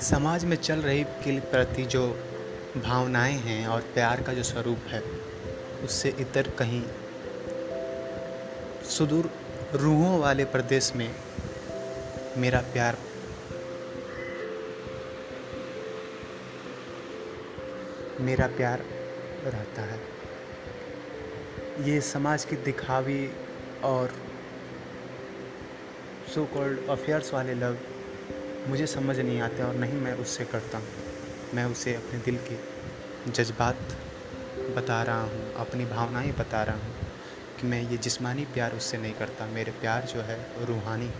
समाज में चल रही के प्रति जो भावनाएँ हैं और प्यार का जो स्वरूप है, उससे इतर कहीं सुदूर रूहों वाले प्रदेश में मेरा प्यार मेरा प्यार रहता है। ये समाज की दिखावी और सो कॉल्ड अफेयर्स वाले लव मुझे समझ नहीं आते और नहीं मैं उससे करता। हूँ मैं उसे अपने दिल के जज्बात बता रहा हूँ, अपनी भावनाएँ बता रहा हूँ कि मैं ये जिस्मानी प्यार उससे नहीं करता। मेरे प्यार जो है रूहानी